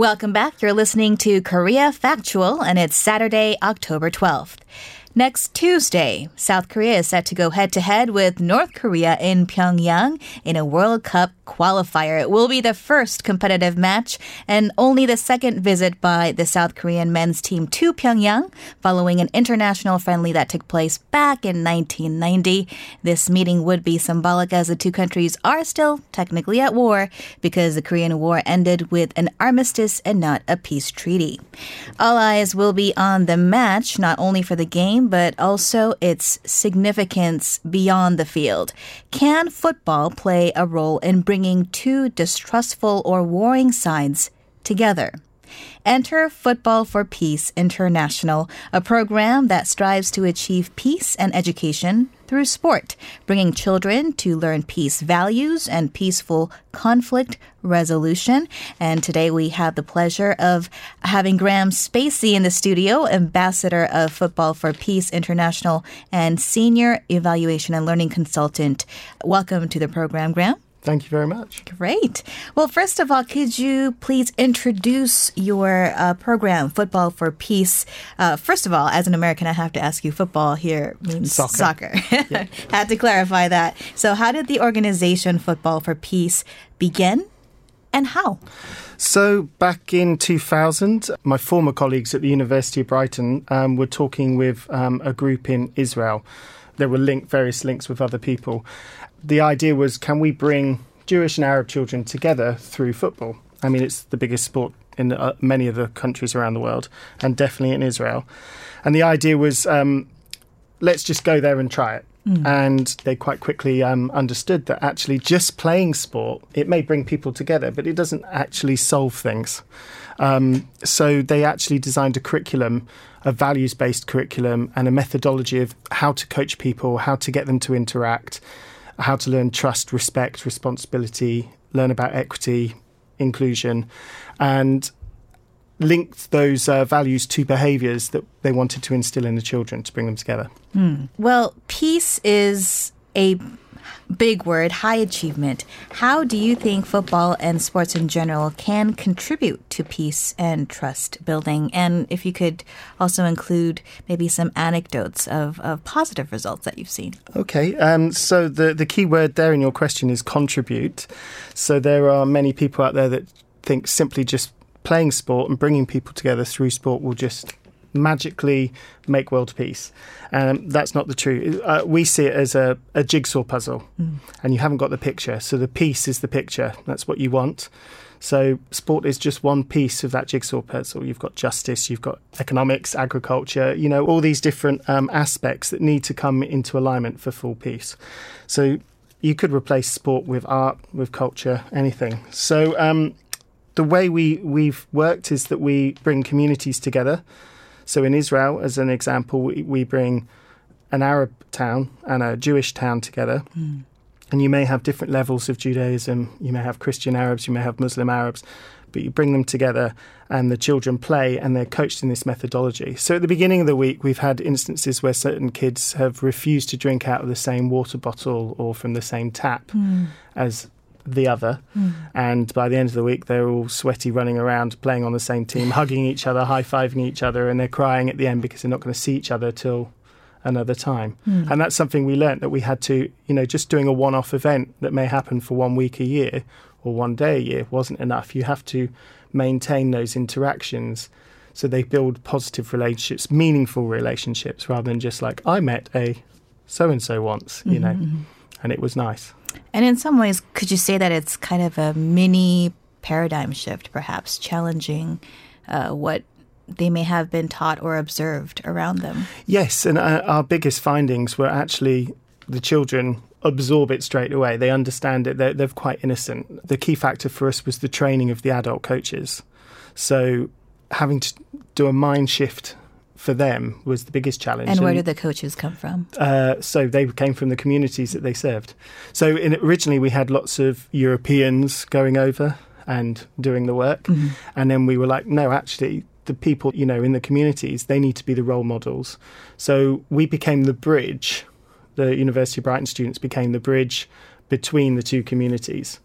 Welcome back. You're listening to Korea Factual, and it's Saturday, October 12th. Next Tuesday, South Korea is set to go head to head with North Korea in Pyongyang in a World Cup qualifier. It will be the first competitive match and only the second visit by the South Korean men's team to Pyongyang following an international friendly that took place back in 1990. This meeting would be symbolic as the two countries are still technically at war because the Korean War ended with an armistice and not a peace treaty. All eyes will be on the match, not only for the game but also its significance beyond the field. Can football play a role in bringing two distrustful or warring sides together? Enter Football for Peace International, a program that strives to achieve peace and education through sport, bringing children to learn peace values and peaceful conflict resolution. And today we have the pleasure of having Graham Spacey in the studio, ambassador of Football for Peace International and senior evaluation and learning consultant. Welcome to the program, Graham. Thank you very much. Great. Well, first of all, could you please introduce your uh, program, Football for Peace? Uh, first of all, as an American, I have to ask you football here means soccer. soccer. Yeah. Had to clarify that. So, how did the organization Football for Peace begin and how? So, back in 2000, my former colleagues at the University of Brighton um, were talking with um, a group in Israel. There were link, various links with other people the idea was can we bring Jewish and Arab children together through football? I mean, it's the biggest sport in uh, many of the countries around the world, and definitely in Israel. And the idea was um, let's just go there and try it. Mm. And they quite quickly um, understood that actually just playing sport, it may bring people together, but it doesn't actually solve things. Um, so they actually designed a curriculum, a values based curriculum, and a methodology of how to coach people, how to get them to interact how to learn trust, respect, responsibility, learn about equity, inclusion, and linked those uh, values to behaviours that they wanted to instill in the children to bring them together. Hmm. Well, peace is a big word, high achievement. How do you think football and sports in general can contribute to peace and trust building? And if you could also include maybe some anecdotes of, of positive results that you've seen. Okay, um, so the, the key word there in your question is contribute. So there are many people out there that think simply just playing sport and bringing people together through sport will just magically make world peace. Um, that's not the truth. Uh, we see it as a, a jigsaw puzzle, mm. and you haven't got the picture. So the piece is the picture. That's what you want. So sport is just one piece of that jigsaw puzzle. You've got justice, you've got economics, agriculture, you know, all these different um, aspects that need to come into alignment for full peace. So you could replace sport with art, with culture, anything. So um, the way we, we've worked is that we bring communities together. So in Israel, as an example, we, we bring an Arab town and a Jewish town together. Mm. And you may have different levels of Judaism. You may have Christian Arabs, you may have Muslim Arabs, but you bring them together and the children play and they're coached in this methodology. So at the beginning of the week, we've had instances where certain kids have refused to drink out of the same water bottle or from the same tap mm. as the other. Mm. And by the end of the week, they're all sweaty, running around, playing on the same team, hugging each other, high fiving each other, and they're crying at the end because they're not going to see each other till another time. Mm. And that's something we learnt that we had to, you know, just doing a one off event that may happen for one week a year or one day a year wasn't enough. You have to maintain those interactions so they build positive relationships, meaningful relationships, rather than just like, I met a so and so once, you mm-hmm. know, and it was nice. And in some ways, could you say that it's kind of a mini paradigm shift, perhaps challenging uh, what they may have been taught or observed around them? Yes, and uh, our biggest findings were actually the children absorb it straight away. They understand it. They're, they're quite innocent. The key factor for us was the training of the adult coaches. So having to do a mind shift for them was the biggest challenge. And where did the coaches come from? Uh, so they came from the communities that they served. So in, originally we had lots of Europeans going over and doing the work, mm-hmm. and then we were like, no, actually. The people, you know, in the communities, they need to be the role models. So we became the bridge. The University of Brighton students became the bridge between the two communities.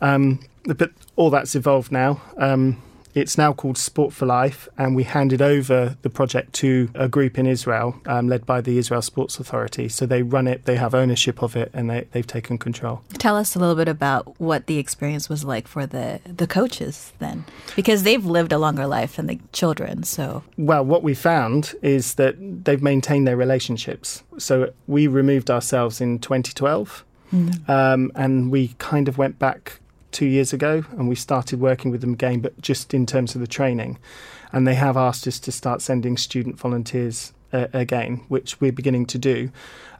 Um, but all that's evolved now. Um, It's now called Sport for Life, and we handed over the project to a group in Israel, um, led by the Israel Sports Authority. So they run it, they have ownership of it, and they, they've taken control. Tell us a little bit about what the experience was like for the, the coaches then, because they've lived a longer life than the children. So, well, what we found is that they've maintained their relationships. So we removed ourselves in 2012, mm. um, and we kind of went back two years ago, and we started working with them again, but just in terms of the training. And they have asked us to start sending student volunteers uh, again, which we're beginning to do.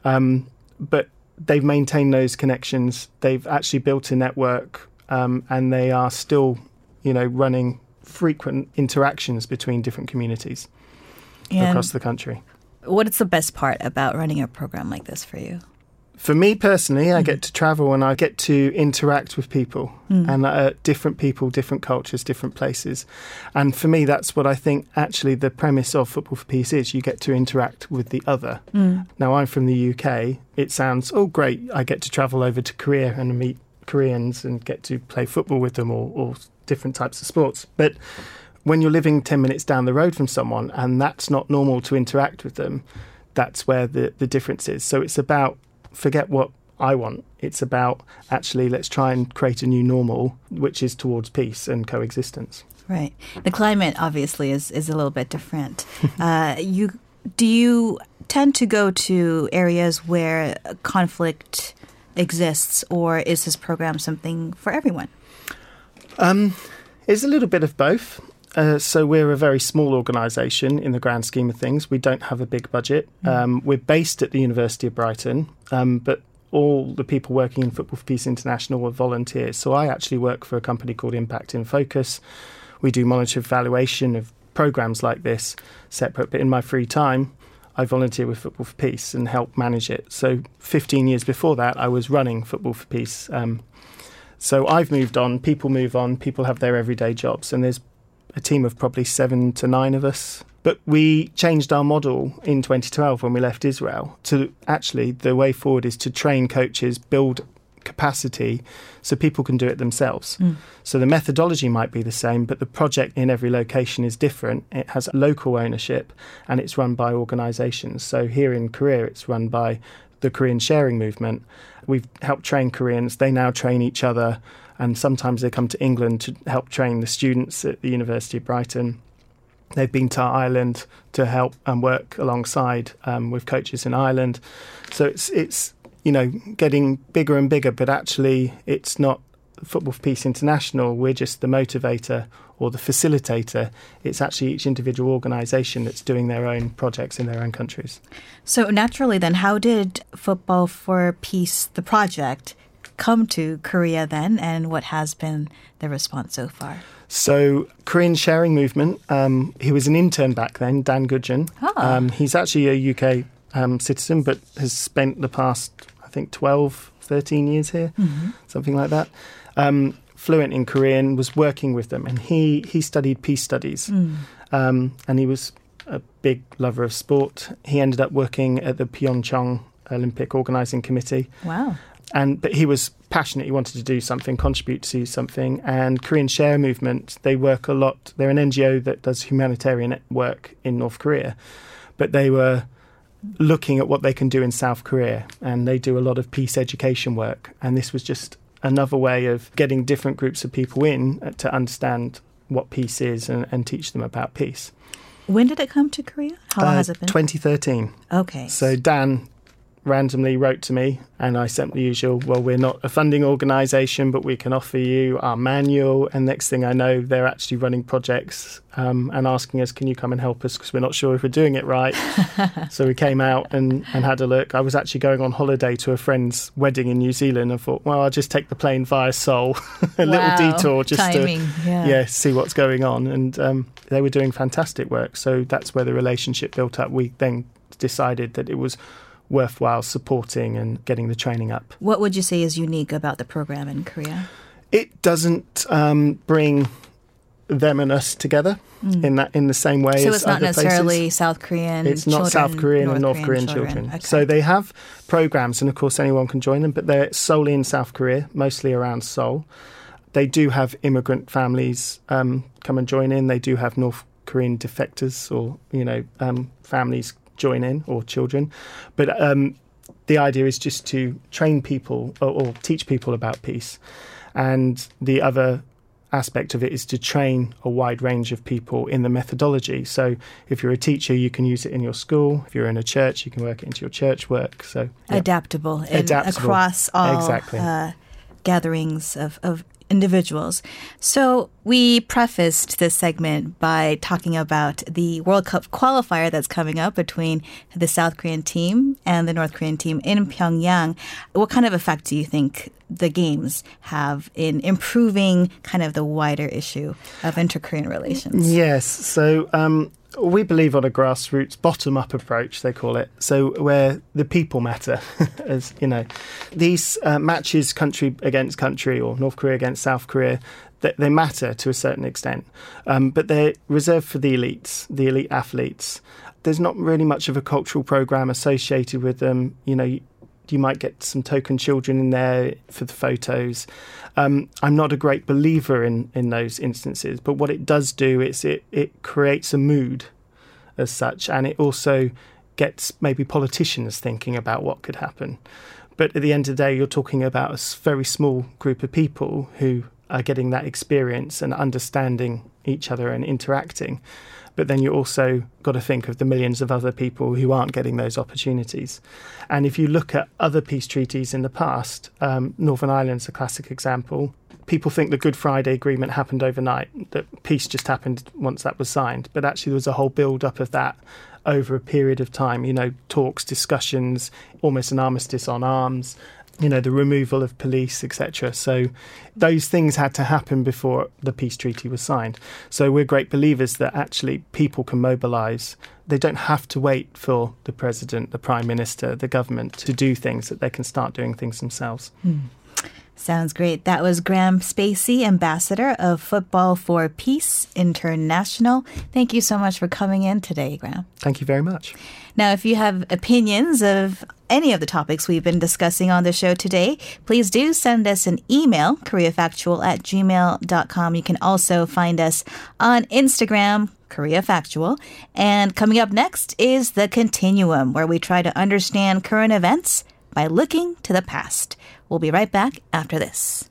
Um, but they've maintained those connections. They've actually built a network, um, and they are still, you know, running frequent interactions between different communities and across the country. What is the best part about running a program like this for you? For me personally, I get to travel and I get to interact with people mm. and uh, different people, different cultures, different places. And for me, that's what I think actually the premise of Football for Peace is you get to interact with the other. Mm. Now, I'm from the UK. It sounds, oh, great, I get to travel over to Korea and meet Koreans and get to play football with them or, or different types of sports. But when you're living 10 minutes down the road from someone and that's not normal to interact with them, that's where the, the difference is. So it's about forget what I want. It's about actually let's try and create a new normal, which is towards peace and coexistence. Right. The climate obviously is is a little bit different. uh, you do you tend to go to areas where conflict exists, or is this program something for everyone? Um, it's a little bit of both. Uh, so we're a very small organisation in the grand scheme of things. We don't have a big budget. Mm. Um, we're based at the University of Brighton, um, but all the people working in Football for Peace International are volunteers. So I actually work for a company called Impact in Focus. We do monitor evaluation of programs like this separate, but in my free time, I volunteer with Football for Peace and help manage it. So 15 years before that, I was running Football for Peace. Um, so I've moved on, people move on, people have their everyday jobs, and there's a team of probably seven to nine of us. But we changed our model in 2012 when we left Israel to actually the way forward is to train coaches, build capacity so people can do it themselves. Mm. So the methodology might be the same, but the project in every location is different. It has local ownership and it's run by organizations. So here in Korea, it's run by the Korean sharing movement. We've helped train Koreans, they now train each other and sometimes they come to England to help train the students at the University of Brighton. They've been to Ireland to help and work alongside um, with coaches in Ireland. So it's it's you know getting bigger and bigger, but actually it's not Football for Peace International. We're just the motivator or the facilitator. It's actually each individual organisation that's doing their own projects in their own countries. So naturally, then, how did Football for Peace, the project, come to Korea then, and what has been the response so far? So, Korean Sharing Movement, um, he was an intern back then, Dan Gudgeon. Ah. Um, he's actually a UK um, citizen, but has spent the past, I think, 12, 13 years here, mm-hmm. something like that. Um, fluent in Korean, was working with them, and he, he studied peace studies. Mm. Um, and he was a big lover of sport. He ended up working at the Pyeongchang Olympic Organising Committee. Wow and but he was passionate. He wanted to do something, contribute to something. And Korean Share Movement, they work a lot. They're an NGO that does humanitarian work in North Korea, but they were looking at what they can do in South Korea, and they do a lot of peace education work. And this was just another way of getting different groups of people in uh, to understand what peace is and, and teach them about peace. When did it come to Korea? How long uh, has it been? 2013. Okay. So Dan randomly wrote to me and I sent the usual, well, we're not a funding organisation, but we can offer you our manual. And next thing I know, they're actually running projects um, and asking us, can you come and help us because we're not sure if we're doing it right. so we came out and, and had a look. I was actually going on holiday to a friend's wedding in New Zealand and thought, well, I'll just take the plane via Seoul, a wow. little detour just Timing, to yeah. yeah. see what's going on. And um, they were doing fantastic work. So that's where the relationship built up. We then decided that it was worthwhile supporting and getting the training up. What would you say is unique about the program in Korea? It doesn't um, bring them and us together mm. in that in the same way. So it's not necessarily places. South Korean. It's children, not South Korean North and North Korean, Korean, children. children. Okay. So they have programs, and of course anyone can join them, but they're solely in South Korea, mostly around Seoul. they do have immigrant families um, come and join in. They do have North Korean defectors or you know um, families join in or children, but um, the idea is just to train people or, or teach people about peace, and the other aspect of it is to train a wide range of people in the methodology. So if you're a teacher, you can use it in your school. If you're in a church, you can work it into your church work. So yeah. adaptable, adaptable across all exactly. uh, gatherings of, of individuals. So we prefaced this segment by talking about the World Cup qualifier that's coming up between the South Korean team and the North Korean team in Pyongyang. What kind of effect do you think the games have in improving kind of the wider issue of inter-Korean relations? Yes. So um, we believe on a grassroots bottom up approach they call it. So where the people matter as you know. These uh, matches country against country or north korea against south korea they, they matter to a certain extent. Um, but they're reserved for the elites the elite athletes. There's not really much of a cultural program associated with them. You know you might get some token children in there for the photos. Um, I'm not a great believer in, in those instances, but what it does do is it, it creates a mood as such, and it also gets maybe politicians thinking about what could happen. But at the end of the day, you're talking about a very small group of people who are getting that experience and understanding each other and interacting. But then you also got to think of the millions of other people who aren't getting those opportunities. And if you look at other peace treaties in the past, um, Northern Ireland's a classic example. People think the Good Friday Agreement happened overnight, that peace just happened once that was signed. But actually, there was a whole build up of that over a period of time, you know, talks, discussions, almost an armistice on arms, you know, the removal of police, etc. So those things had to happen before the peace treaty was signed. So we're great believers that actually people can mobilise. They don't have to wait for the president, the prime minister, the government to do things, that they can start doing things themselves. Mm. Sounds great. That was Graham Spacey, ambassador of Football for Peace International. Thank you so much for coming in today, Graham. Thank you very much. Now, if you have opinions of any of the topics we've been discussing on the show today, please do send us an email, koreafactual at gmail.com. You can also find us on Instagram, Korea Factual. And coming up next is The Continuum, where we try to understand current events by looking to the past. We'll be right back after this.